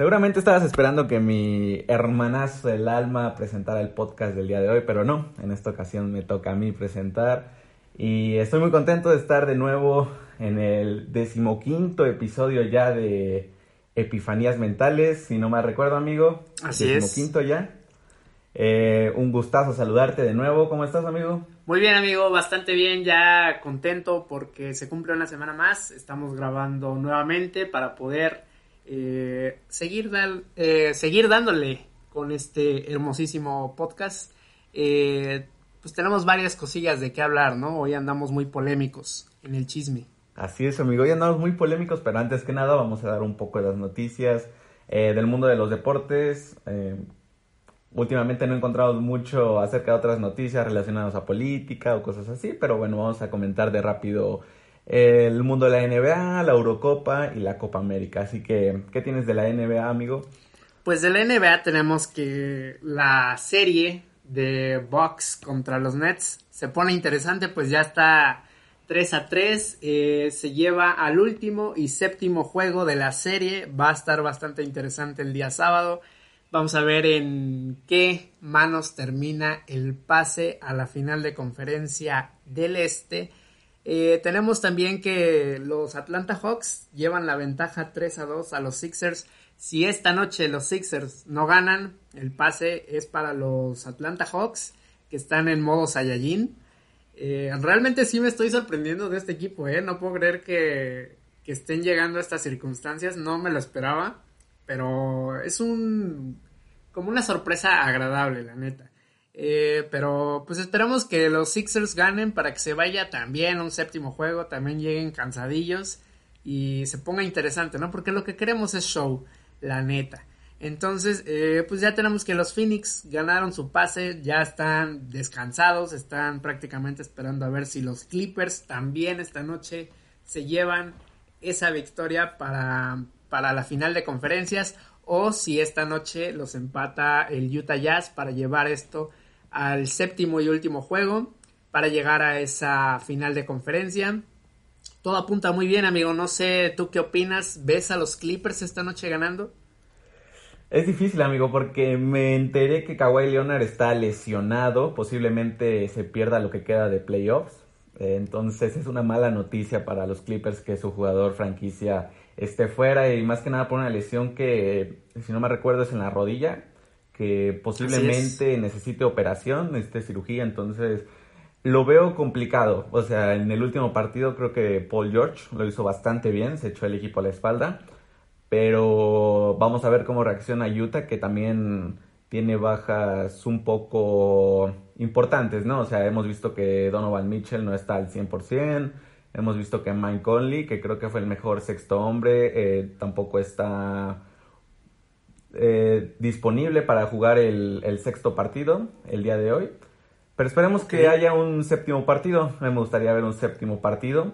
Seguramente estabas esperando que mi hermanazo del alma presentara el podcast del día de hoy, pero no, en esta ocasión me toca a mí presentar. Y estoy muy contento de estar de nuevo en el decimoquinto episodio ya de Epifanías Mentales, si no me recuerdo, amigo. Así decimoquinto ya. Eh, un gustazo saludarte de nuevo. ¿Cómo estás, amigo? Muy bien, amigo, bastante bien, ya contento porque se cumple una semana más. Estamos grabando nuevamente para poder eh, seguir, eh, seguir dándole con este hermosísimo podcast. Eh, pues tenemos varias cosillas de qué hablar, ¿no? Hoy andamos muy polémicos en el chisme. Así es, amigo, hoy andamos muy polémicos, pero antes que nada vamos a dar un poco de las noticias del mundo de los deportes. últimamente no he encontrado mucho acerca de otras noticias relacionadas a política o cosas así, pero bueno, vamos a comentar de rápido el mundo de la NBA, la Eurocopa y la Copa América. Así que, ¿qué tienes de la NBA, amigo? Pues de la NBA tenemos que la serie de Bucks contra los Nets se pone interesante, pues ya está 3 a 3, eh, se lleva al último y séptimo juego de la serie, va a estar bastante interesante el día sábado. Vamos a ver en qué manos termina el pase a la final de conferencia del Este eh, tenemos también que los Atlanta Hawks llevan la ventaja 3 a 2 a los Sixers. Si esta noche los Sixers no ganan, el pase es para los Atlanta Hawks que están en modo Saiyajin. Eh, realmente sí me estoy sorprendiendo de este equipo, ¿eh? No puedo creer que, que estén llegando a estas circunstancias, no me lo esperaba, pero es un como una sorpresa agradable, la neta. Eh, pero pues esperamos que los Sixers ganen para que se vaya también un séptimo juego, también lleguen cansadillos y se ponga interesante, ¿no? Porque lo que queremos es show, la neta. Entonces, eh, pues ya tenemos que los Phoenix ganaron su pase, ya están descansados, están prácticamente esperando a ver si los Clippers también esta noche se llevan esa victoria para, para la final de conferencias o si esta noche los empata el Utah Jazz para llevar esto al séptimo y último juego para llegar a esa final de conferencia. Todo apunta muy bien, amigo. No sé, ¿tú qué opinas? ¿Ves a los Clippers esta noche ganando? Es difícil, amigo, porque me enteré que Kawhi Leonard está lesionado. Posiblemente se pierda lo que queda de playoffs. Entonces es una mala noticia para los Clippers que su jugador franquicia esté fuera y más que nada por una lesión que, si no me recuerdo, es en la rodilla que posiblemente necesite operación, necesite cirugía, entonces lo veo complicado. O sea, en el último partido creo que Paul George lo hizo bastante bien, se echó el equipo a la espalda, pero vamos a ver cómo reacciona Utah, que también tiene bajas un poco importantes, ¿no? O sea, hemos visto que Donovan Mitchell no está al 100%, hemos visto que Mike Conley, que creo que fue el mejor sexto hombre, eh, tampoco está eh, disponible para jugar el, sexto partido el día de hoy. Pero esperemos que haya un séptimo partido. Me gustaría ver un séptimo partido.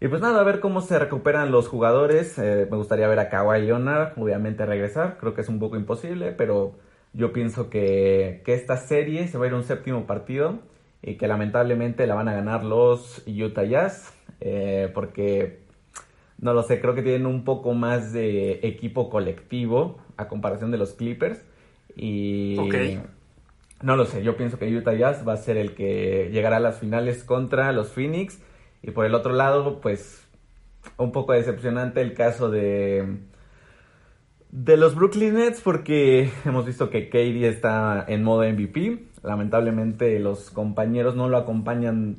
Y pues nada, a ver cómo se recuperan los jugadores. Eh, me gustaría ver a Kawhi Leonard, obviamente regresar. Creo que es un poco imposible, pero yo pienso que, esta serie se va a ir a un séptimo partido y que lamentablemente la van a ganar los Utah Jazz. Eh, porque no lo sé, creo que tienen un poco más de equipo colectivo a comparación de los Clippers. Y no lo sé, yo pienso que Utah Jazz va a ser el que llegará a las finales contra los Phoenix. Y por el otro lado, pues un poco decepcionante el caso de de los Brooklyn Nets porque hemos visto que KD está en modo MVP. Lamentablemente los compañeros no lo acompañan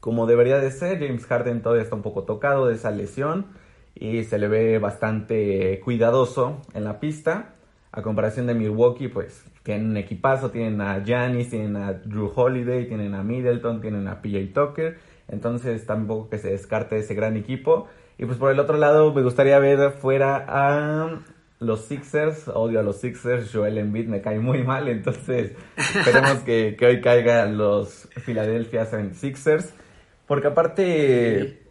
como debería de ser. James Harden todavía está un poco tocado de esa lesión y se le ve bastante cuidadoso en la pista. A comparación de Milwaukee, pues tienen un equipazo, tienen a Giannis, tienen a Drew Holiday, tienen a Middleton, tienen a PJ Tucker. Entonces tampoco que se descarte ese gran equipo. Y pues por el otro lado me gustaría ver fuera a los Sixers, odio a los Sixers, Joel Embiid me cae muy mal, entonces esperemos que, que hoy caigan los Philadelphia 76ers. Porque aparte,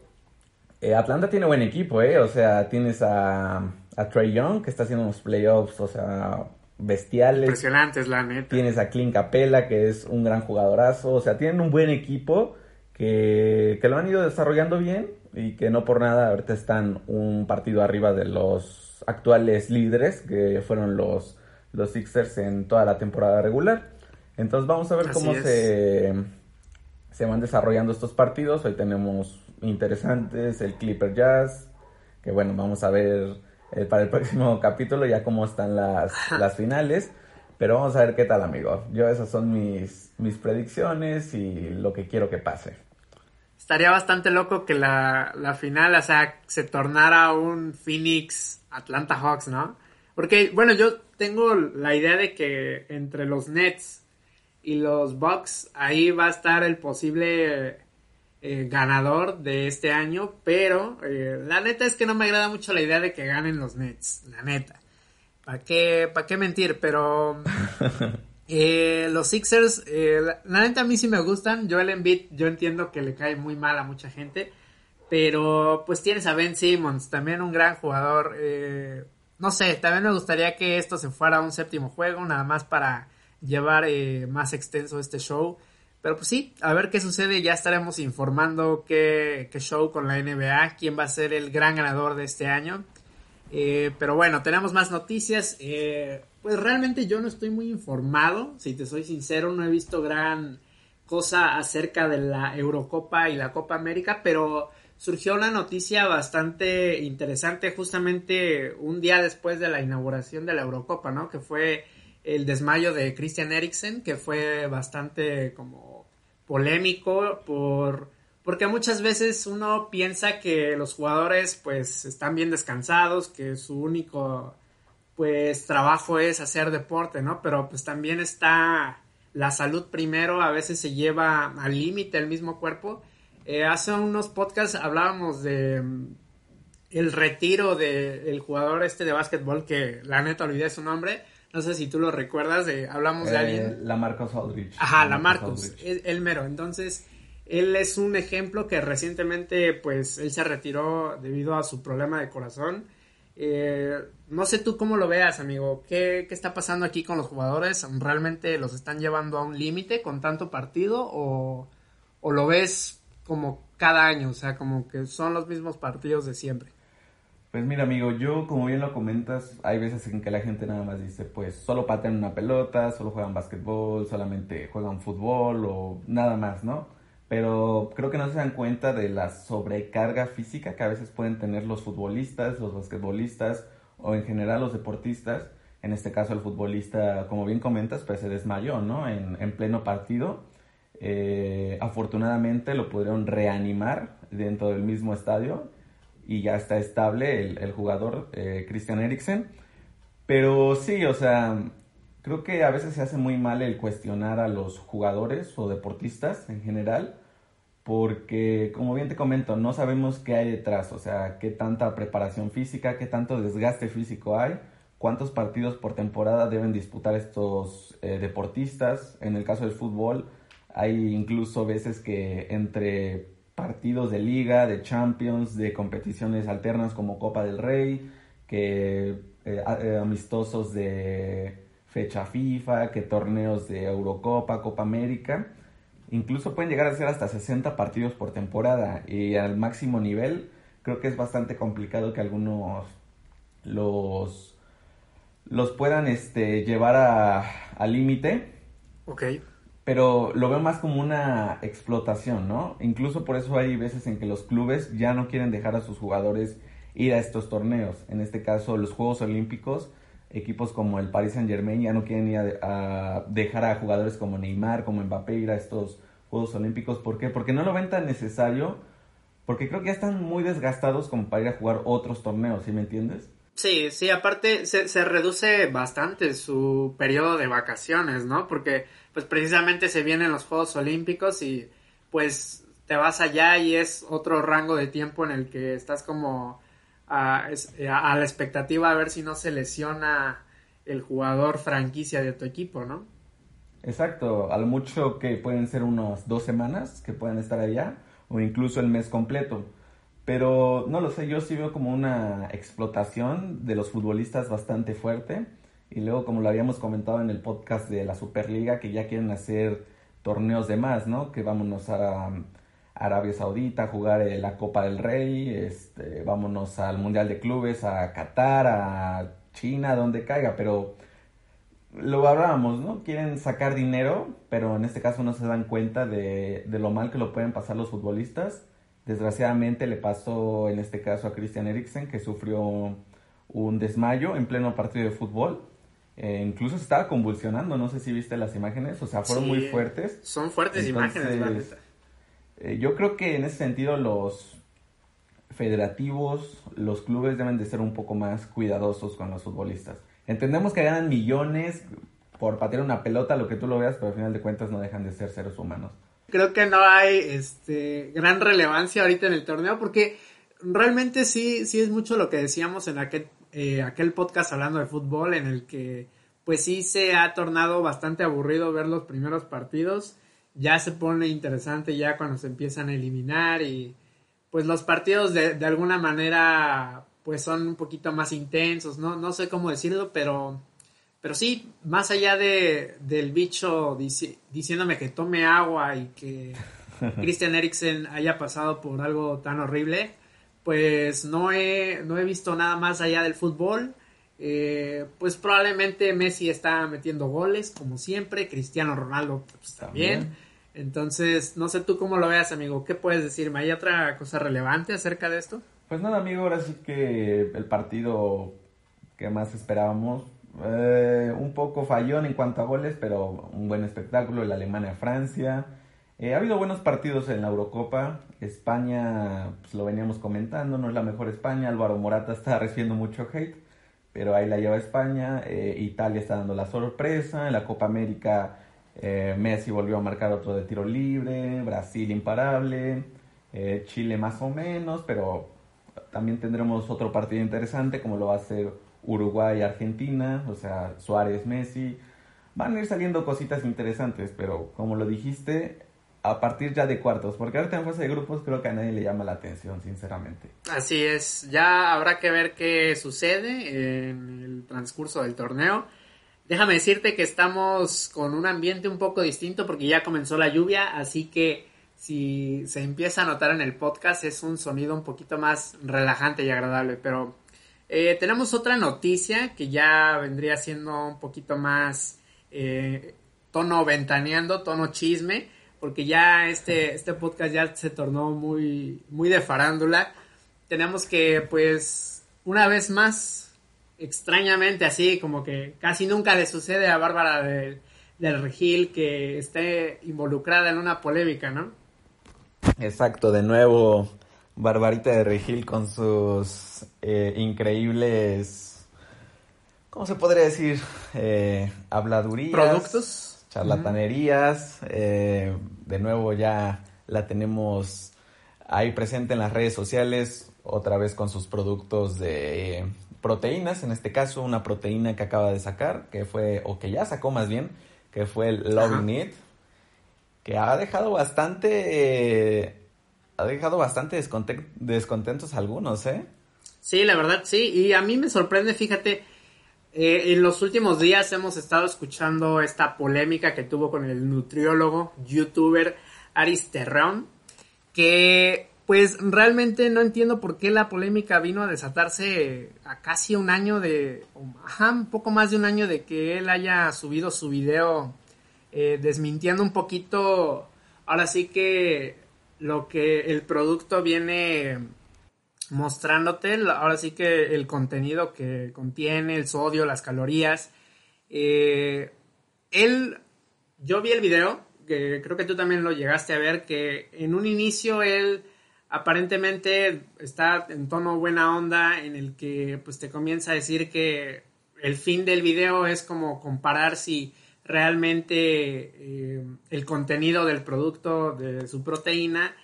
eh, Atlanta tiene buen equipo, ¿eh? O sea, tienes a, a Trey Young, que está haciendo unos playoffs, o sea, bestiales. Impresionantes, la neta. Tienes a Clint Capella, que es un gran jugadorazo. O sea, tienen un buen equipo que, que lo han ido desarrollando bien. y que no por nada ahorita están un partido arriba de los actuales líderes que fueron los, los Sixers en toda la temporada regular. Entonces vamos a ver cómo se, se van desarrollando estos partidos. Hoy tenemos interesantes el Clipper Jazz, que bueno, vamos a ver eh, para el próximo capítulo ya cómo están las, las finales. Pero vamos a ver qué tal, amigo. Yo esas son mis, mis predicciones y lo que quiero que pase. Estaría bastante loco que la, la final, o sea, se tornara un Phoenix Atlanta Hawks, ¿no? Porque, bueno, yo tengo la idea de que entre los Nets y los Bucks, ahí va a estar el posible eh, ganador de este año, pero eh, la neta es que no me agrada mucho la idea de que ganen los Nets, la neta. ¿Para qué, para qué mentir? Pero eh, los Sixers, la, neta a mí sí me gustan. Joel Embiid, yo entiendo que le cae muy mal a mucha gente, pero pues tienes a Ben Simmons, también un gran jugador. no sé, también me gustaría que esto se fuera a un séptimo juego, nada más para llevar eh, más extenso este show. Pero pues sí, a ver qué sucede, ya estaremos informando qué, show con la NBA, quién va a ser el gran ganador de este año. Eh, pero bueno, tenemos más noticias. Eh, pues realmente yo no estoy muy informado, si te soy sincero, no he visto gran cosa acerca de la Eurocopa y la Copa América, pero surgió una noticia bastante interesante justamente un día después de la inauguración de la Eurocopa, ¿no? Que fue el desmayo de Christian Eriksen, que fue bastante como polémico por porque muchas veces uno piensa que los jugadores pues están bien descansados, que su único pues trabajo es hacer deporte, ¿no? Pero pues también está la salud primero, a veces se lleva al límite el mismo cuerpo. Eh, hace unos podcasts hablábamos de mm, el retiro del jugador este de básquetbol que la neta olvidé su nombre, no sé si tú lo recuerdas, de, hablamos de eh, alguien. La Marcos Aldrich. Ajá, la, Marcos, el, mero. Entonces, él es un ejemplo que recientemente, pues, él se retiró debido a su problema de corazón. Eh, no sé tú cómo lo veas, amigo. ¿Qué, ¿Qué, está pasando aquí con los jugadores? ¿Realmente los están llevando a un límite con tanto partido o, o lo ves como cada año? O sea, como que son los mismos partidos de siempre. Pues mira, amigo, yo como bien lo comentas, hay veces en que la gente nada más dice, pues solo patean una pelota, solo juegan básquetbol, solamente juegan fútbol o nada más, ¿no? Pero creo que no se dan cuenta de la sobrecarga física que a veces pueden tener los futbolistas, los basquetbolistas o en general los deportistas. En este caso el futbolista, como bien comentas, pues se desmayó, ¿no? En, en pleno partido. Eh, afortunadamente lo pudieron reanimar dentro del mismo estadio y ya está estable el, jugador eh, Christian Eriksen. Pero sí, o sea, creo que a veces se hace muy mal el cuestionar a los jugadores o deportistas en general, porque como bien te comento, no sabemos qué hay detrás, o sea, qué tanta preparación física, qué tanto desgaste físico hay, cuántos partidos por temporada deben disputar estos eh, deportistas. En el caso del fútbol, hay incluso veces que entre partidos de liga, de Champions, de competiciones alternas como Copa del Rey, que eh, eh, amistosos de fecha FIFA, que torneos de Eurocopa, Copa América. Incluso pueden llegar a ser hasta 60 partidos por temporada y al máximo nivel creo que es bastante complicado que algunos los, los puedan este, llevar al límite. Ok pero lo veo más como una explotación, ¿no? Incluso por eso hay veces en que los clubes ya no quieren dejar a sus jugadores ir a estos torneos. En este caso, los Juegos Olímpicos, equipos como el Paris Saint Germain ya no quieren ir a, dejar a jugadores como Neymar, como Mbappé ir a estos Juegos Olímpicos. ¿Por qué? Porque no lo ven tan necesario, porque creo que ya están muy desgastados como para ir a jugar otros torneos, ¿sí me entiendes? Sí, sí, aparte se, se reduce bastante su periodo de vacaciones, ¿no? Porque pues precisamente se vienen los Juegos Olímpicos y pues te vas allá y es otro rango de tiempo en el que estás como a, a, la expectativa a ver si no se lesiona el jugador franquicia de tu equipo, ¿no? Exacto, a lo mucho que pueden ser unas dos semanas que pueden estar allá o incluso el mes completo. Pero no lo sé, yo sí veo como una explotación de los futbolistas bastante fuerte y luego, como lo habíamos comentado en el podcast de la Superliga, que ya quieren hacer torneos de más, ¿no? Que vámonos a, Arabia Saudita, jugar eh, la Copa del Rey, este, vámonos al Mundial de Clubes, a Qatar, a China, donde caiga, pero lo hablábamos, ¿no? Quieren sacar dinero, pero en este caso no se dan cuenta de, de, lo mal que lo pueden pasar los futbolistas. Desgraciadamente le pasó en este caso a Christian Eriksen, que sufrió un desmayo en pleno partido de fútbol. Eh, incluso se estaba convulsionando, no sé si viste las imágenes, o sea, fueron muy fuertes. Son fuertes imágenes, eh, yo creo que en ese sentido los federativos, los clubes deben de ser un poco más cuidadosos con los futbolistas. Entendemos que ganan millones por patear una pelota, lo que tú lo veas, pero al final de cuentas no dejan de ser seres humanos. Creo que no hay este, gran relevancia ahorita en el torneo porque realmente sí, sí es mucho lo que decíamos en aquel, eh, aquel podcast hablando de fútbol en el que pues sí se ha tornado bastante aburrido ver los primeros partidos ya se pone interesante ya cuando se empiezan a eliminar y pues los partidos de, de alguna manera pues son un poquito más intensos, ¿no? No sé cómo decirlo, pero, pero sí, más allá de, del bicho diciéndome que tome agua y que Christian Eriksen haya pasado por algo tan horrible, pues no he, no he visto nada más allá del fútbol. Eh, pues probablemente Messi está metiendo goles, como siempre, Cristiano Ronaldo pues, también. Entonces, no sé tú cómo lo veas, amigo. ¿Qué puedes decirme? ¿Hay otra cosa relevante acerca de esto? Pues nada, amigo, ahora sí que el partido que más esperábamos, eh, un poco fallón en cuanto a goles, pero un buen espectáculo, el Alemania-Francia. Eh, ha habido buenos partidos en la Eurocopa. España, pues lo veníamos comentando, no es la mejor España. Álvaro Morata está recibiendo mucho hate, pero ahí la lleva España. Eh, Italia está dando la sorpresa. En la Copa América, Messi volvió a marcar otro de tiro libre. Brasil imparable. Chile más o menos, pero también tendremos otro partido interesante como lo va a ser Uruguay Argentina, o sea, Suárez Messi. Van a ir saliendo cositas interesantes, pero como lo dijiste, a partir ya de cuartos, porque ahorita en fase de grupos creo que a nadie le llama la atención, sinceramente. Así es, ya habrá que ver qué sucede en el transcurso del torneo. Déjame decirte que estamos con un ambiente un poco distinto porque ya comenzó la lluvia, así que si se empieza a notar en el podcast, es un sonido un poquito más relajante y agradable. Pero eh, tenemos otra noticia que ya vendría siendo un poquito más eh, tono ventaneando, tono chisme, porque ya este, este podcast ya se tornó muy, muy de farándula. Tenemos que, pues, una vez más, extrañamente así, como que casi nunca le sucede a Bárbara del Regil que esté involucrada en una polémica, ¿no? Exacto, de nuevo Barbarita de Regil con sus eh, increíbles, ¿cómo se podría decir? Eh, habladurías. Productos. Charlatanerías. Eh, de nuevo ya la tenemos ahí presente en las redes sociales, otra vez con sus productos de proteínas, en este caso una proteína que acaba de sacar, que fue, o que ya sacó más bien, que fue el Love Meat que ha dejado bastante, ha dejado bastante descontentos algunos, ¿eh? Sí, la verdad, sí, y a mí me sorprende, fíjate, eh, en los últimos días hemos estado escuchando esta polémica que tuvo con el nutriólogo, youtuber Aris Terrón, que pues realmente no entiendo por qué la polémica vino a desatarse a casi un año de, ajá, un poco más de un año de que él haya subido su video eh, desmintiendo un poquito, ahora sí que lo que el producto viene mostrándote, ahora sí que el contenido que contiene, el sodio, las calorías. Eh, él, yo vi el video, que creo que tú también lo llegaste a ver, que en un inicio él aparentemente está en tono buena onda en el que pues te comienza a decir que el fin del video es como comparar si realmente eh, el contenido del producto, de su proteína,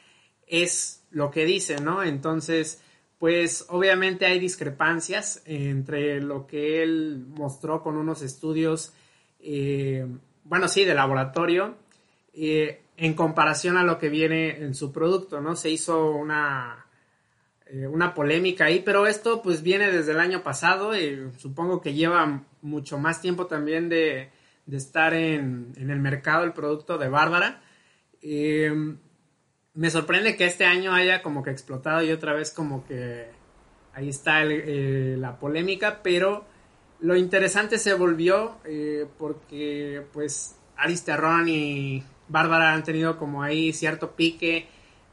es lo que dice, ¿no? Entonces, pues obviamente hay discrepancias entre lo que él mostró con unos estudios, eh, bueno, sí, de laboratorio, eh, en comparación a lo que viene en su producto, ¿no? Se hizo una, una polémica ahí, pero esto pues viene desde el año pasado y supongo que lleva mucho más tiempo también de, de estar en, el mercado el producto de Bárbara. Eh, me sorprende que este año haya como que explotado y otra vez como que ahí está eh, la polémica, pero lo interesante se volvió eh, porque pues Aris y Bárbara han tenido como ahí cierto pique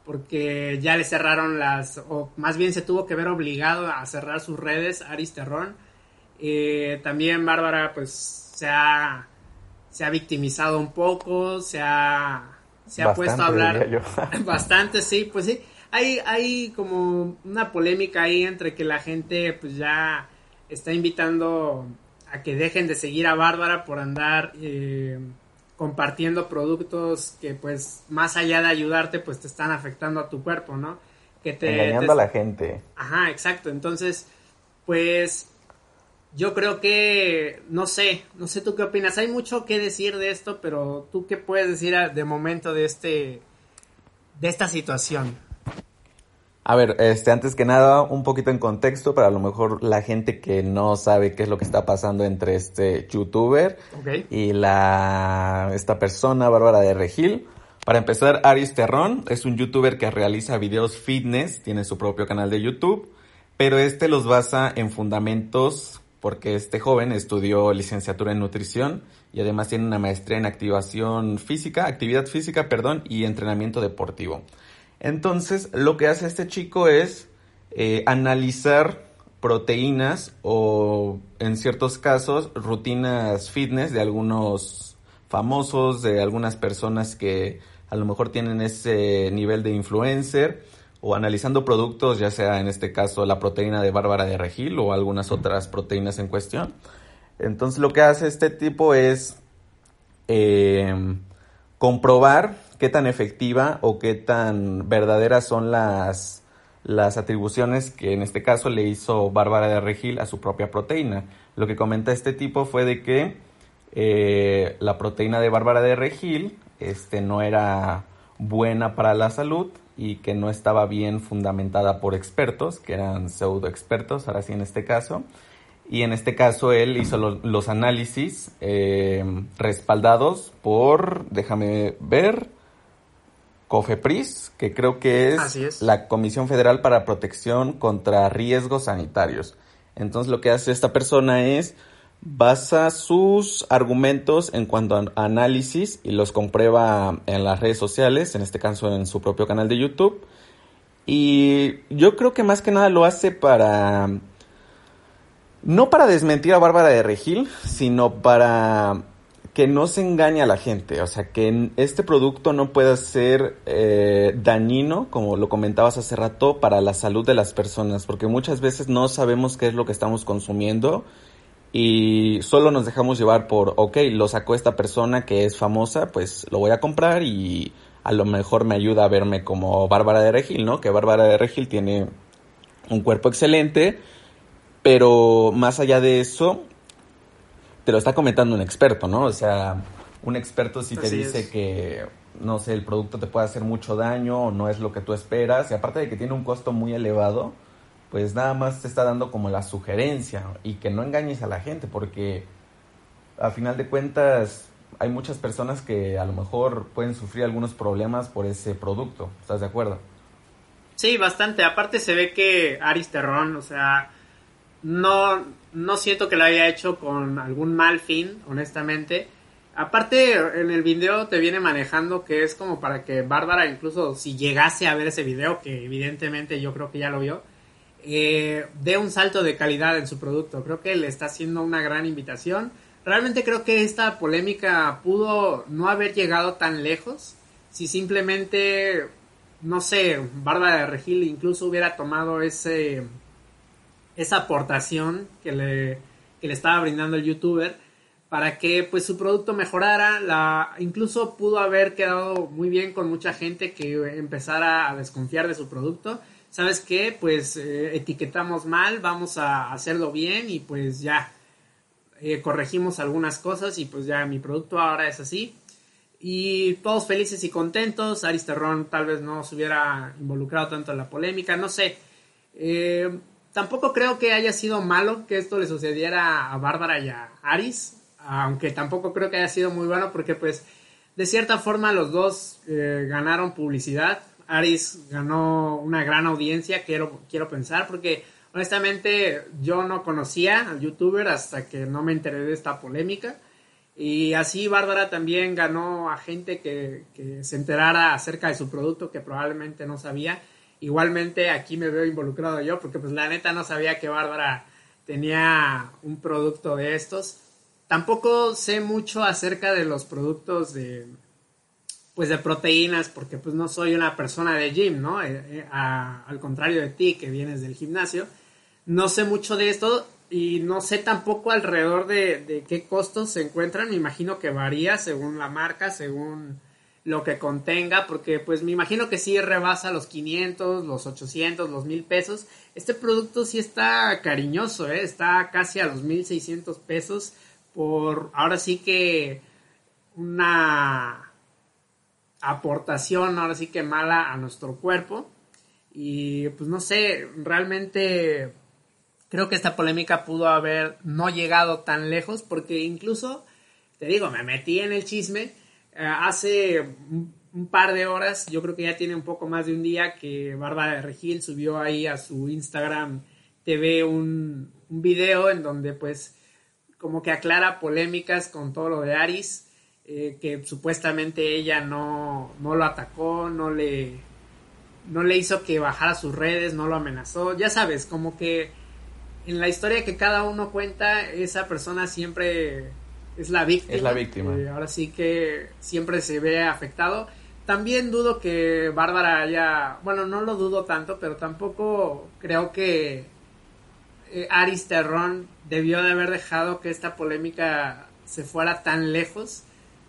porque ya le cerraron las, o más bien se tuvo que ver obligado a cerrar sus redes Aris eh, también Bárbara pues se ha, se ha victimizado un poco, se ha, se ha puesto a hablar bastante, sí, pues sí, hay, hay como una polémica ahí entre que la gente pues ya está invitando a que dejen de seguir a Bárbara por andar eh, compartiendo productos que pues más allá de ayudarte pues te están afectando a tu cuerpo, ¿no? Que te, Engañando a la gente. Ajá, exacto. Entonces, pues yo creo que, no sé, no sé tú qué opinas. Hay mucho que decir de esto, pero tú qué puedes decir de momento de este, de esta situación. A ver, este, antes que nada, un poquito en contexto para a lo mejor la gente que no sabe qué es lo que está pasando entre este youtuber y la, esta persona, Bárbara de Regil. Para empezar, Aris Terrón es un youtuber que realiza videos fitness, tiene su propio canal de YouTube, pero este los basa en fundamentos porque este joven estudió licenciatura en nutrición y además tiene una maestría en activación física, actividad física, perdón, y entrenamiento deportivo. Entonces, lo que hace este chico es eh, analizar proteínas o, en ciertos casos, rutinas fitness de algunos famosos, de algunas personas que a lo mejor tienen ese nivel de influencer o analizando productos, ya sea en este caso la proteína de Bárbara de Regil o algunas otras proteínas en cuestión. Entonces lo que hace este tipo es eh, comprobar qué tan efectiva o qué tan verdaderas son las, las atribuciones que en este caso le hizo Bárbara de Regil a su propia proteína. Lo que comenta este tipo fue de que eh, la proteína de Bárbara de Regil este, no era buena para la salud y que no estaba bien fundamentada por expertos, que eran pseudo expertos, ahora sí en este caso. Y en este caso él hizo los análisis eh, respaldados por, déjame ver, COFEPRIS, que creo que es, la Comisión Federal para Protección contra Riesgos Sanitarios. Entonces lo que hace esta persona es basa sus argumentos en cuanto a análisis y los comprueba en las redes sociales, en este caso en su propio canal de YouTube. Y yo creo que más que nada lo hace para... No para desmentir a Bárbara de Regil, sino para que no se engañe a la gente, o sea, que este producto no pueda ser eh, dañino, como lo comentabas hace rato, para la salud de las personas, porque muchas veces no sabemos qué es lo que estamos consumiendo y solo nos dejamos llevar por, ok, lo sacó esta persona que es famosa, pues lo voy a comprar y a lo mejor me ayuda a verme como Bárbara de Regil, ¿no? Que Bárbara de Regil tiene un cuerpo excelente, pero más allá de eso, te lo está comentando un experto, ¿no? O sea, un experto si te dice que, no sé, el producto te puede hacer mucho daño o no es lo que tú esperas, y aparte de que tiene un costo muy elevado, pues nada más te está dando como la sugerencia y que no engañes a la gente, porque a final de cuentas hay muchas personas que a lo mejor pueden sufrir algunos problemas por ese producto, ¿estás de acuerdo? Sí, bastante. Aparte se ve que Aris Terrón, o sea, no, no siento que lo haya hecho con algún mal fin, honestamente. Aparte, en el video te viene manejando que es como para que Bárbara, incluso si llegase a ver ese video, que evidentemente yo creo que ya lo vio, eh, dé un salto de calidad en su producto. Creo que le está haciendo una gran invitación. Realmente creo que esta polémica pudo no haber llegado tan lejos si simplemente, no sé, Bárbara de Regil incluso hubiera tomado ese esa aportación que le, le estaba brindando el youtuber para que pues su producto mejorara, incluso pudo haber quedado muy bien con mucha gente que empezara a desconfiar de su producto. ¿Sabes qué? Pues eh, etiquetamos mal, vamos a hacerlo bien y pues ya eh, corregimos algunas cosas y pues ya mi producto ahora es así. Y todos felices y contentos. Aristerron tal vez no se hubiera involucrado tanto en la polémica, no sé. Eh, Tampoco creo que haya sido malo que esto le sucediera a Bárbara y a Aris, aunque tampoco creo que haya sido muy bueno porque pues de cierta forma los dos ganaron publicidad. Aris ganó una gran audiencia, quiero, quiero pensar, porque honestamente yo no conocía al youtuber hasta que no me enteré de esta polémica. Y así Bárbara también ganó a gente que, que, se enterara acerca de su producto que probablemente no sabía. Igualmente aquí me veo involucrado yo porque pues la neta no sabía que Bárbara tenía un producto de estos. Tampoco sé mucho acerca de los productos de pues de proteínas porque pues no soy una persona de gym, ¿no? Eh, eh, al contrario de ti que vienes del gimnasio. No sé mucho de esto y no sé tampoco alrededor de, qué costos se encuentran. Me imagino que varía según la marca, según lo que contenga, porque pues me imagino que sí rebasa los 500, los 800, los 1000 pesos. Este producto sí está cariñoso, ¿eh? está casi a los 1600 pesos por ahora sí que una aportación ahora sí que mala a nuestro cuerpo. Y pues no sé, realmente creo que esta polémica pudo haber no llegado tan lejos porque incluso, te digo, me metí en el chisme eh, hace un, par de horas, yo creo que ya tiene un poco más de un día que Bárbara Regil subió ahí a su Instagram TV un, un video en donde pues como que aclara polémicas con todo lo de Aris, eh, que supuestamente ella no, no lo atacó, no le, no le hizo que bajara sus redes, no lo amenazó, ya sabes, como que en la historia que cada uno cuenta, esa persona siempre es la víctima. Es la víctima. Eh, ahora sí que siempre se ve afectado. También dudo que Bárbara haya, bueno, no lo dudo tanto, pero tampoco creo que eh, Aris Terrón debió de haber dejado que esta polémica se fuera tan lejos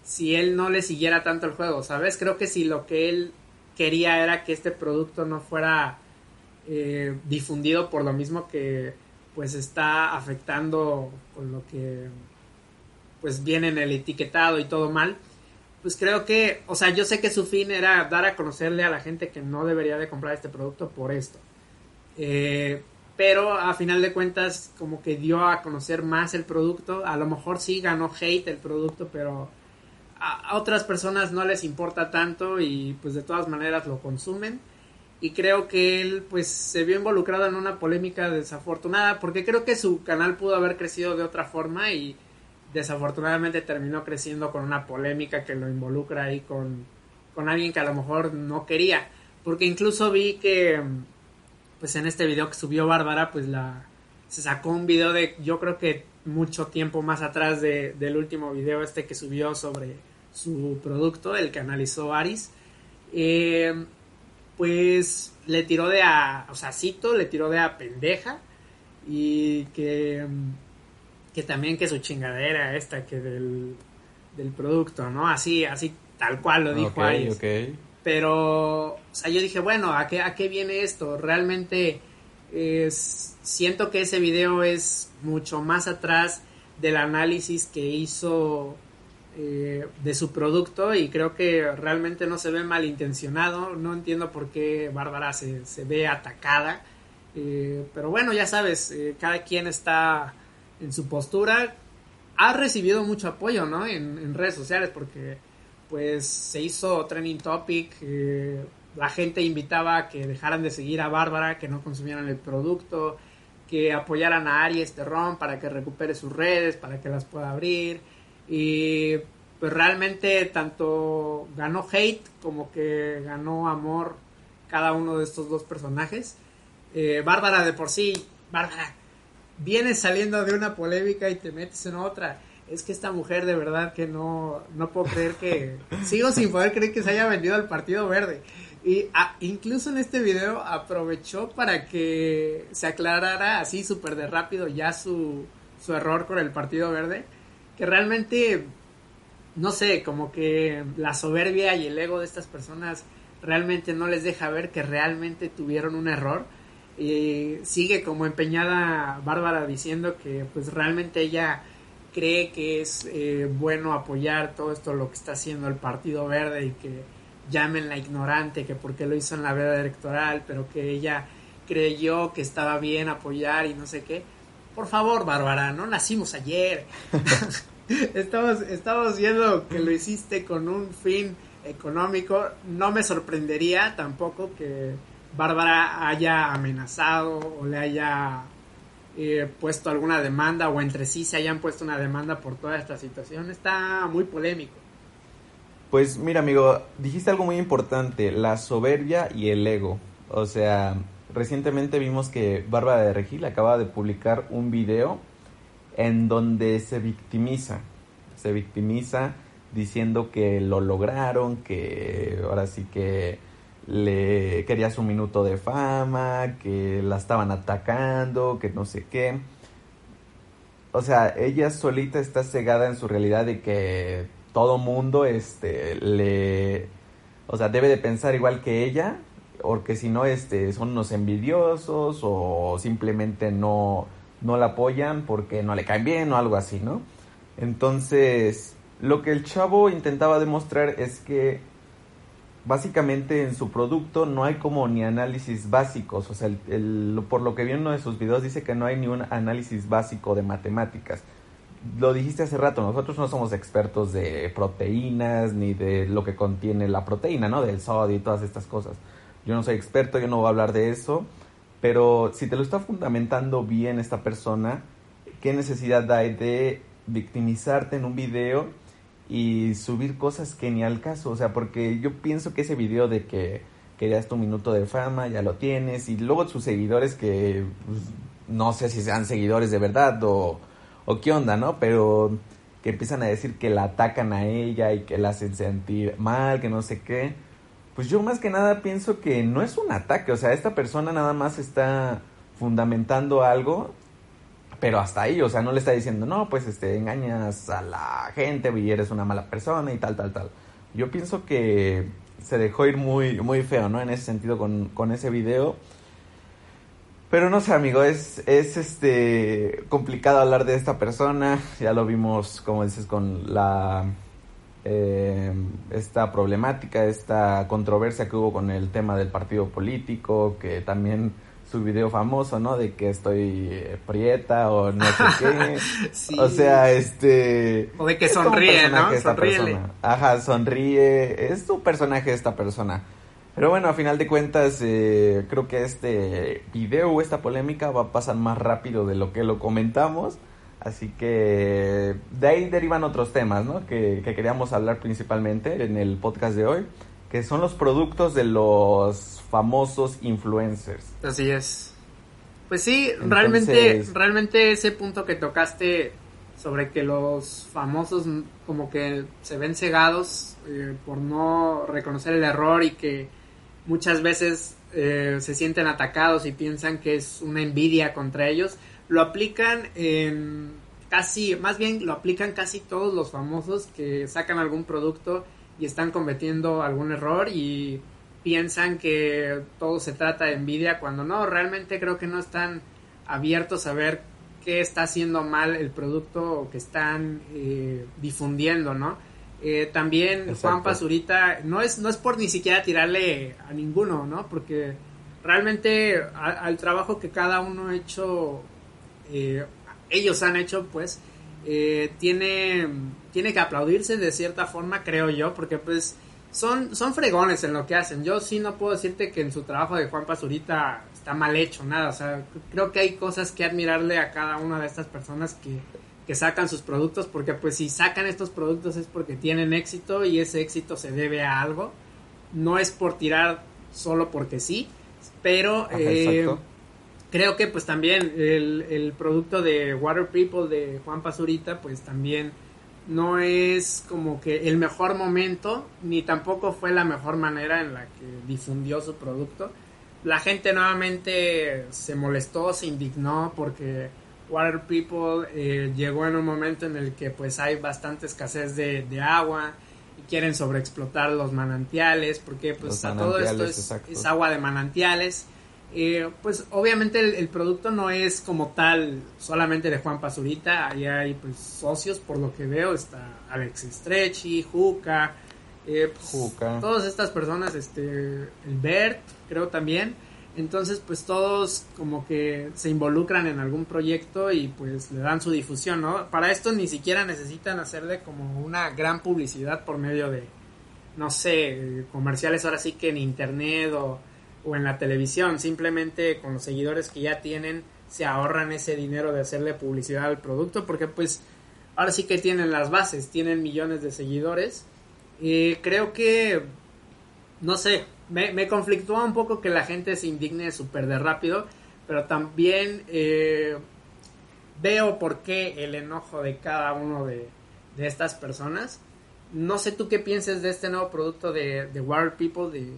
si él no le siguiera tanto el juego, ¿sabes? Creo que si lo que él quería era que este producto no fuera eh, difundido por lo mismo que pues está afectando con lo que pues viene en el etiquetado y todo mal, pues creo que, o sea, yo sé que su fin era dar a conocerle a la gente que no debería de comprar este producto por esto. Eh, pero a final de cuentas como que dio a conocer más el producto, a lo mejor sí ganó hate el producto, pero a, otras personas no les importa tanto y pues de todas maneras lo consumen. Y creo que él pues se vio involucrado en una polémica desafortunada porque creo que su canal pudo haber crecido de otra forma y desafortunadamente terminó creciendo con una polémica que lo involucra ahí con, con alguien que a lo mejor no quería. Porque incluso vi que pues en este video que subió Bárbara pues la se sacó un video de yo creo que mucho tiempo más atrás de, del último video este que subió sobre su producto el que analizó Aris eh, pues le tiró de a, o sea, Cito le tiró de a pendeja y que, que también que su chingadera esta que del, del producto, ¿no? Así, así tal cual lo dijo ahí. Pero, o sea, yo dije, bueno, ¿a qué, a qué viene esto? Realmente es, siento que ese video es mucho más atrás del análisis que hizo eh, de su producto y creo que realmente no se ve malintencionado. No entiendo por qué Bárbara se, se ve atacada. Eh, pero bueno, ya sabes, eh, cada quien está en su postura. Ha recibido mucho apoyo, ¿no? En, redes sociales porque pues se hizo trending topic. la gente invitaba a que dejaran de seguir a Bárbara, que no consumieran el producto, que apoyaran a Aries Terrón para que recupere sus redes, para que las pueda abrir y pues realmente tanto ganó hate como que ganó amor cada uno de estos dos personajes. Eh, Bárbara de por sí, Bárbara, vienes saliendo de una polémica y te metes en otra. Es que esta mujer de verdad que no, no puedo creer que... sigo sin poder creer que se haya vendido al Partido Verde. Y ah, incluso en este video aprovechó para que se aclarara así súper de rápido ya su, su error con el Partido Verde que realmente, no sé, como que la soberbia y el ego de estas personas realmente no les deja ver que realmente tuvieron un error. Y sigue como empeñada Bárbara diciendo que pues realmente ella cree que es eh, bueno apoyar todo esto lo que está haciendo el Partido Verde y que llamen la ignorante, que porque lo hizo en la veda electoral, pero que ella creyó que estaba bien apoyar y no sé qué. Por favor, Bárbara, no nacimos ayer. estamos, estamos viendo que lo hiciste con un fin económico. No me sorprendería tampoco que Bárbara haya amenazado o le haya eh, puesto alguna demanda o entre sí se hayan puesto una demanda por toda esta situación. Está muy polémico. Pues mira amigo, dijiste algo muy importante, la soberbia y el ego. O sea, recientemente vimos que Bárbara de Regil acaba de publicar un video en donde se victimiza. Se victimiza diciendo que lo lograron, que ahora sí que le quería su minuto de fama, que la estaban atacando, que no sé qué. O sea, ella solita está cegada en su realidad de que todo mundo este le o sea, debe de pensar igual que ella, porque si no este son unos envidiosos o simplemente no no la apoyan porque no le caen bien o algo así, ¿no? Entonces, lo que el chavo intentaba demostrar es que básicamente en su producto no hay como ni análisis básicos, o sea, el, por lo que vi en uno de sus videos dice que no hay ni un análisis básico de matemáticas. Lo dijiste hace rato, nosotros no somos expertos de proteínas ni de lo que contiene la proteína, ¿no? Del sodio y todas estas cosas. Yo no soy experto, yo no voy a hablar de eso, pero si te lo está fundamentando bien esta persona, ¿qué necesidad hay de victimizarte en un video y subir cosas que ni al caso? O sea, porque yo pienso que ese video de que querías tu minuto de fama, ya lo tienes, y luego sus seguidores que pues, no sé si sean seguidores de verdad o, o qué onda, ¿no? Pero que empiezan a decir que la atacan a ella y que la hacen sentir mal, que no sé qué pues yo más que nada pienso que no es un ataque, o sea, esta persona nada más está fundamentando algo, pero hasta ahí, o sea, no le está diciendo, no, pues este, engañas a la gente y eres una mala persona y tal, tal, tal. Yo pienso que se dejó ir muy, muy feo, ¿no? En ese sentido con, con ese video. Pero no sé, amigo, es, es este complicado hablar de esta persona. Ya lo vimos, como dices, con la eh, esta problemática, esta controversia que hubo con el tema del partido político, que también su video famoso, ¿no? De que estoy eh, prieta o no sé qué. O sea, este... O de que sonríe, ¿no? Sonríe. Ajá, sonríe. Es su personaje esta persona. Pero bueno, a final de cuentas, eh, creo que este video o esta polémica va a pasar más rápido de lo que lo comentamos. Así que de ahí derivan otros temas, ¿no? Que, queríamos hablar principalmente en el podcast de hoy, que son los productos de los famosos influencers. Así es. Pues sí, realmente, realmente ese punto que tocaste sobre que los famosos como que se ven cegados eh, por no reconocer el error y que muchas veces eh, se sienten atacados y piensan que es una envidia contra ellos lo aplican en casi, más bien lo aplican casi todos los famosos que sacan algún producto y están cometiendo algún error y piensan que todo se trata de envidia cuando no, realmente creo que no están abiertos a ver qué está haciendo mal el producto que están eh, difundiendo, ¿no? Eh, también Juan Pazurita, no es, no es por ni siquiera tirarle a ninguno, ¿no? Porque realmente al trabajo que cada uno ha hecho eh, ellos han hecho, pues, eh, tiene, tiene que aplaudirse de cierta forma, creo yo, porque pues son, son fregones en lo que hacen. Yo sí no puedo decirte que en su trabajo de Juan Pazurita está mal hecho, nada. O sea, creo que hay cosas que admirarle a cada una de estas personas que, que sacan sus productos, porque pues si sacan estos productos es porque tienen éxito y ese éxito se debe a algo. No es por tirar solo porque sí, pero eh, creo que pues también el, el, producto de Water People de Juan Pazurita pues también no es como que el mejor momento ni tampoco fue la mejor manera en la que difundió su producto. La gente nuevamente se molestó, se indignó porque Water People eh, llegó en un momento en el que pues hay bastante escasez de, de agua y quieren sobreexplotar los manantiales porque pues a todo esto es, es agua de manantiales eh, pues obviamente el, producto no es como tal solamente de Juan Pazurita, ahí hay pues socios por lo que veo, está Alex Stretchy, Juca, eh, pues, todas estas personas, este, el Bert creo también, entonces pues todos como que se involucran en algún proyecto y pues le dan su difusión, ¿no? Para esto ni siquiera necesitan hacerle como una gran publicidad por medio de, no sé, comerciales ahora sí que en internet o, o en la televisión, simplemente con los seguidores que ya tienen se ahorran ese dinero de hacerle publicidad al producto porque pues ahora sí que tienen las bases, tienen millones de seguidores. Y creo que, no sé, me, me conflictúa un poco que la gente se indigne súper de rápido, pero también eh, veo por qué el enojo de cada uno de, de, estas personas. No sé tú qué pienses de este nuevo producto de, de Wild People de,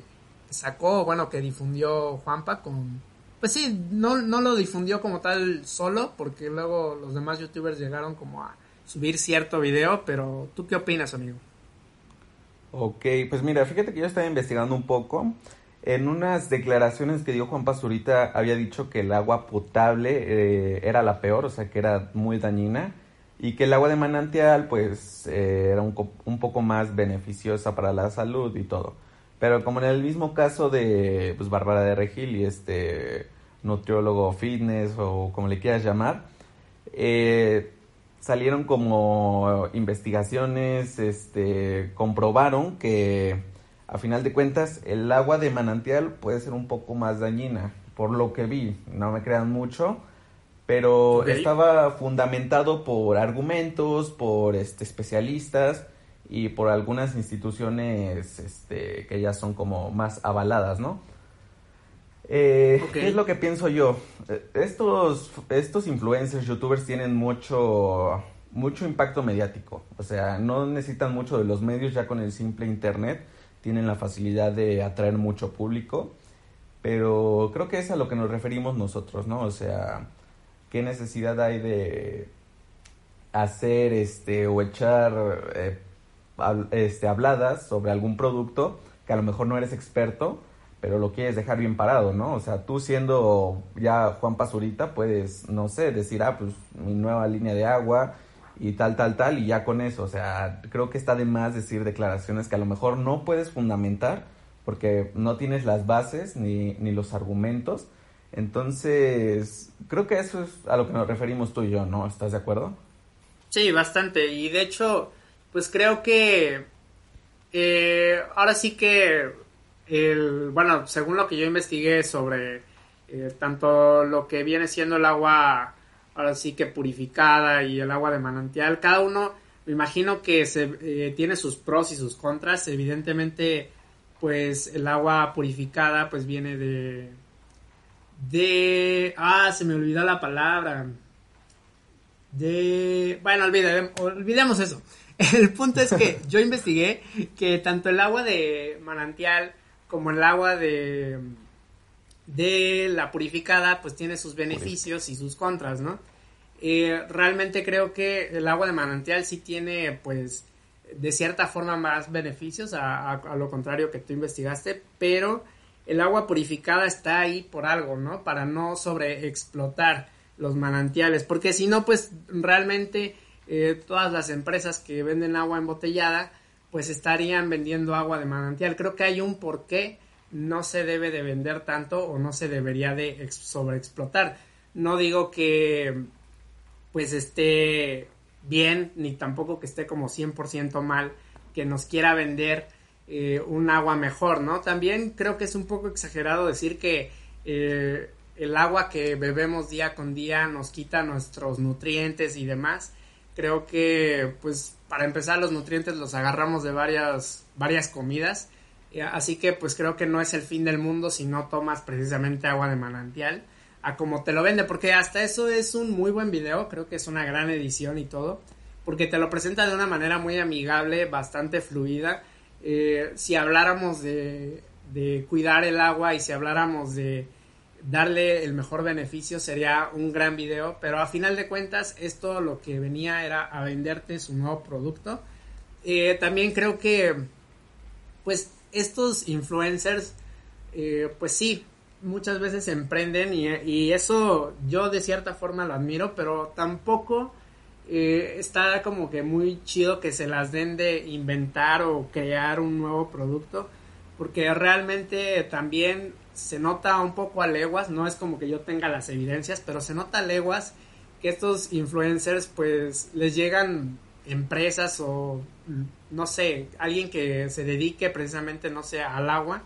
sacó, bueno, que difundió Juanpa con... Pues sí, no, no lo difundió como tal solo, porque luego los demás youtubers llegaron como a subir cierto video, pero ¿tú qué opinas, amigo? Ok, pues mira, fíjate que yo estaba investigando un poco. En unas declaraciones que dio Juan Pazurita había dicho que el agua potable eh, era la peor, o sea que era muy dañina, y que el agua de manantial pues eh, era un, un, poco más beneficiosa para la salud y todo. Pero como en el mismo caso de pues, Bárbara de Regil y este nutriólogo fitness o como le quieras llamar, eh, salieron como investigaciones, este, comprobaron que a final de cuentas el agua de manantial puede ser un poco más dañina, por lo que vi, no me crean mucho, pero okay. estaba fundamentado por argumentos, por este, especialistas y por algunas instituciones este, que ya son como más avaladas, ¿no? Eh, okay. ¿Qué es lo que pienso yo? Estos, estos influencers, youtubers tienen mucho, mucho impacto mediático. O sea, no necesitan mucho de los medios ya con el simple internet. Tienen la facilidad de atraer mucho público. Pero creo que es a lo que nos referimos nosotros, ¿no? O sea, ¿qué necesidad hay de hacer este o echar eh, este, habladas sobre algún producto que a lo mejor no eres experto? pero lo quieres dejar bien parado, ¿no? O sea, tú siendo ya Juan Pazurita, puedes, no sé, decir, ah, pues mi nueva línea de agua y tal, tal, tal, y ya con eso, o sea, creo que está de más decir declaraciones que a lo mejor no puedes fundamentar porque no tienes las bases ni, ni los argumentos. Entonces, creo que eso es a lo que nos referimos tú y yo, ¿no? ¿Estás de acuerdo? Sí, bastante. Y de hecho, pues creo que eh, ahora sí que el, bueno, según lo que yo investigué sobre eh, tanto lo que viene siendo el agua, ahora sí que purificada y el agua de manantial, cada uno, me imagino que se, eh, tiene sus pros y sus contras. Evidentemente, pues el agua purificada, pues viene de, de, ah, se me olvidó la palabra. De, bueno, olvidemos, olvidemos eso. El punto es que yo investigué que tanto el agua de manantial como el agua de, de la purificada, pues tiene sus beneficios y sus contras, ¿no? Eh, realmente creo que el agua de manantial sí tiene, pues, de cierta forma más beneficios, a, a, a, lo contrario que tú investigaste, pero el agua purificada está ahí por algo, ¿no? Para no sobreexplotar los manantiales, porque si no, pues realmente eh, todas las empresas que venden agua embotellada, pues estarían vendiendo agua de manantial. Creo que hay un por qué no se debe de vender tanto o no se debería de sobreexplotar. No digo que pues esté bien ni tampoco que esté como 100% mal que nos quiera vender eh, un agua mejor, ¿no? También creo que es un poco exagerado decir que eh, el agua que bebemos día con día nos quita nuestros nutrientes y demás. Creo que pues para empezar los nutrientes los agarramos de varias, varias comidas. Así que pues creo que no es el fin del mundo si no tomas precisamente agua de manantial a como te lo vende, porque hasta eso es un muy buen video, creo que es una gran edición y todo, porque te lo presenta de una manera muy amigable, bastante fluida. Eh, si habláramos de, de cuidar el agua y si habláramos de darle el mejor beneficio sería un gran video, pero a final de cuentas esto lo que venía era a venderte su nuevo producto. Eh, también creo que pues estos influencers eh, pues sí, muchas veces emprenden y, eso yo de cierta forma lo admiro, pero tampoco eh, está como que muy chido que se las den de inventar o crear un nuevo producto, porque realmente también se nota un poco a leguas, no es como que yo tenga las evidencias, pero se nota a leguas que estos influencers pues les llegan empresas o no sé, alguien que se dedique precisamente, no sé, al agua,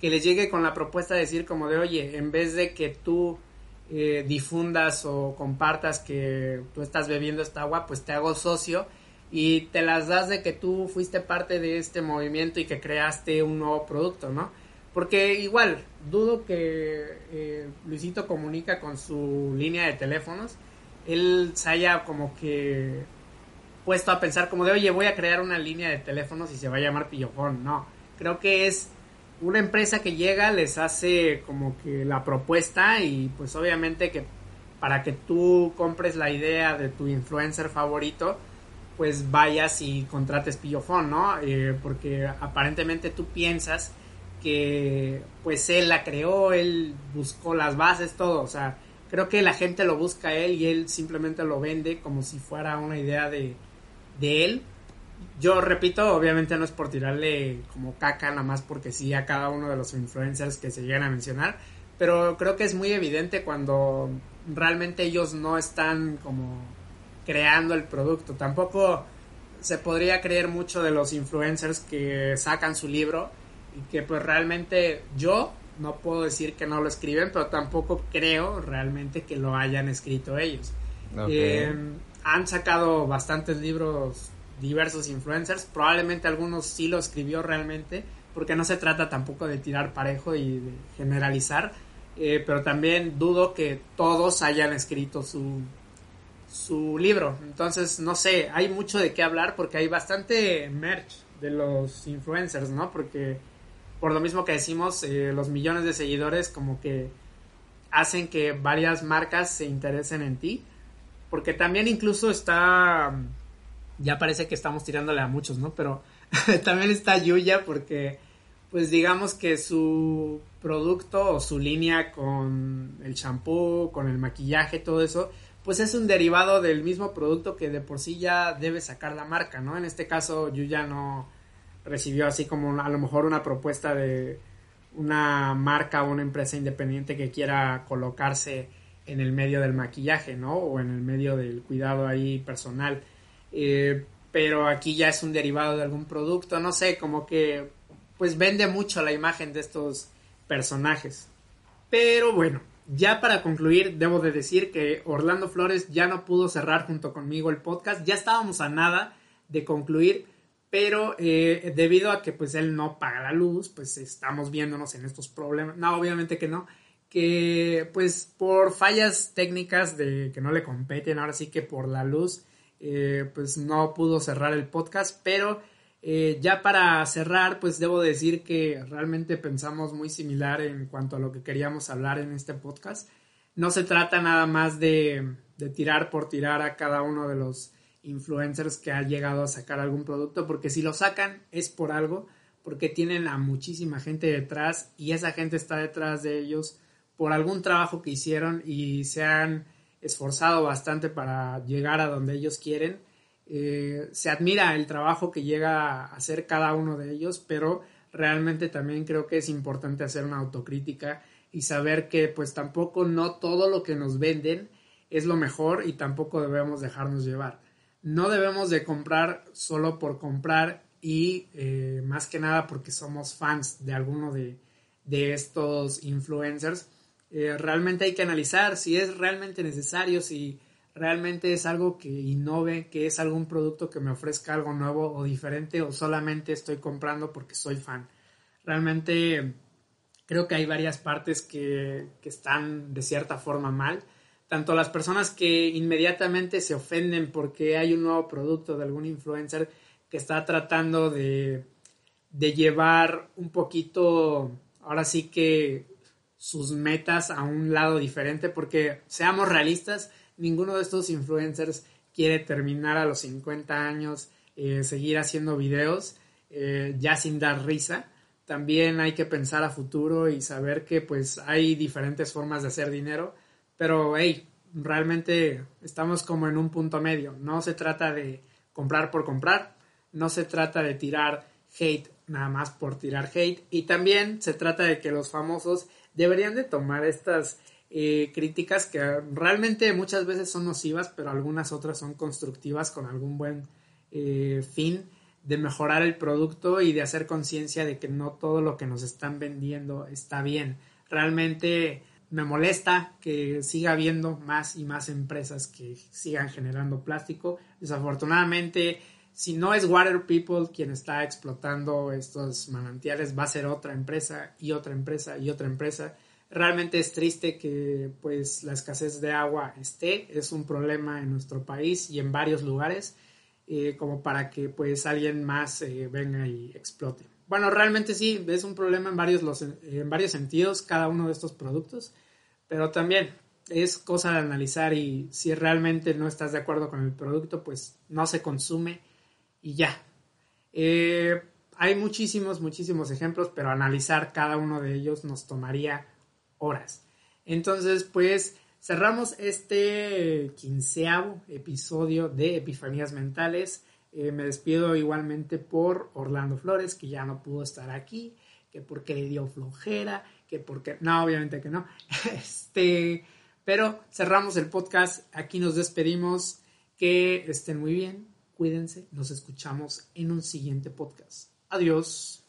que les llegue con la propuesta de decir como de, oye, en vez de que tú eh, difundas o compartas que tú estás bebiendo esta agua, pues te hago socio y te las das de que tú fuiste parte de este movimiento y que creaste un nuevo producto, ¿no? Porque igual, dudo que eh, Luisito comunica con su línea de teléfonos, él se haya como que puesto a pensar como de, oye, voy a crear una línea de teléfonos y se va a llamar Pillofón. No, creo que es una empresa que llega, les hace como que la propuesta y pues obviamente que para que tú compres la idea de tu influencer favorito, pues vayas y contrates Pillofón, ¿no? Eh, porque aparentemente tú piensas que pues él la creó, él buscó las bases, todo, o sea, creo que la gente lo busca a él y él simplemente lo vende como si fuera una idea de, de él. Yo repito, obviamente no es por tirarle como caca nada más porque sí a cada uno de los influencers que se llegan a mencionar, pero creo que es muy evidente cuando realmente ellos no están como creando el producto. Tampoco se podría creer mucho de los influencers que sacan su libro y que pues realmente yo no puedo decir que no lo escriben, pero tampoco creo realmente que lo hayan escrito ellos. Eh, han sacado bastantes libros diversos influencers, probablemente algunos sí lo escribió realmente, porque no se trata tampoco de tirar parejo y de generalizar, eh, pero también dudo que todos hayan escrito su, su libro. Entonces, no sé, hay mucho de qué hablar porque hay bastante merch de los influencers, ¿no? Porque por lo mismo que decimos, eh, los millones de seguidores como que hacen que varias marcas se interesen en ti. Porque también incluso está, ya parece que estamos tirándole a muchos, ¿no? Pero también está Yuya porque, pues digamos que su producto o su línea con el champú, con el maquillaje, todo eso, pues es un derivado del mismo producto que de por sí ya debe sacar la marca, ¿no? En este caso Yuya no recibió así como a lo mejor una propuesta de una marca o una empresa independiente que quiera colocarse en el medio del maquillaje, ¿no? O en el medio del cuidado ahí personal. Eh, pero aquí ya es un derivado de algún producto, no sé, como que pues vende mucho la imagen de estos personajes. Pero bueno, ya para concluir, debo de decir que Orlando Flores ya no pudo cerrar junto conmigo el podcast, ya estábamos a nada de concluir, pero eh, debido a que pues él no paga la luz, pues estamos viéndonos en estos problemas. No, obviamente que no, que pues por fallas técnicas de que no le competen, ahora sí que por la luz, eh, pues no pudo cerrar el podcast, pero eh, ya para cerrar, pues debo decir que realmente pensamos muy similar en cuanto a lo que queríamos hablar en este podcast. No se trata nada más de, de tirar por tirar a cada uno de los influencers que ha llegado a sacar algún producto, porque si lo sacan es por algo, porque tienen a muchísima gente detrás y esa gente está detrás de ellos por algún trabajo que hicieron y se han esforzado bastante para llegar a donde ellos quieren. Eh, se admira el trabajo que llega a hacer cada uno de ellos, pero realmente también creo que es importante hacer una autocrítica y saber que pues tampoco no todo lo que nos venden es lo mejor y tampoco debemos dejarnos llevar no debemos de comprar solo por comprar y eh, más que nada porque somos fans de alguno de, estos influencers. Eh, realmente hay que analizar si es realmente necesario, si realmente es algo que innove, que es algún producto que me ofrezca algo nuevo o diferente o solamente estoy comprando porque soy fan. Realmente creo que hay varias partes que, que están de cierta forma mal tanto las personas que inmediatamente se ofenden porque hay un nuevo producto de algún influencer que está tratando de, llevar un poquito, ahora sí que sus metas a un lado diferente, porque seamos realistas, ninguno de estos influencers quiere terminar a los 50 años, eh, seguir haciendo videos eh, ya sin dar risa. También hay que pensar a futuro y saber que pues hay diferentes formas de hacer dinero pero, hey, realmente estamos como en un punto medio. No se trata de comprar por comprar, no se trata de tirar hate nada más por tirar hate y también se trata de que los famosos deberían de tomar estas eh, críticas que realmente muchas veces son nocivas pero algunas otras son constructivas con algún buen eh, fin de mejorar el producto y de hacer conciencia de que no todo lo que nos están vendiendo está bien. Realmente me molesta que siga habiendo más y más empresas que sigan generando plástico. Desafortunadamente, si no es Water People quien está explotando estos manantiales, va a ser otra empresa y otra empresa y otra empresa. Realmente es triste que pues la escasez de agua esté, es un problema en nuestro país y en varios lugares, eh, como para que pues alguien más eh, venga y explote. Bueno, realmente sí, es un problema en varios, los, en varios sentidos cada uno de estos productos, pero también es cosa de analizar y si realmente no estás de acuerdo con el producto, pues no se consume y ya. Eh, hay muchísimos, muchísimos ejemplos, pero analizar cada uno de ellos nos tomaría horas. Entonces, pues cerramos este quinceavo episodio de Epifanías Mentales. Eh, me despido igualmente por Orlando Flores, que ya no pudo estar aquí, que porque le dio flojera, que porque... No, obviamente que no. Este, pero cerramos el podcast, aquí nos despedimos, que estén muy bien, cuídense, nos escuchamos en un siguiente podcast. Adiós.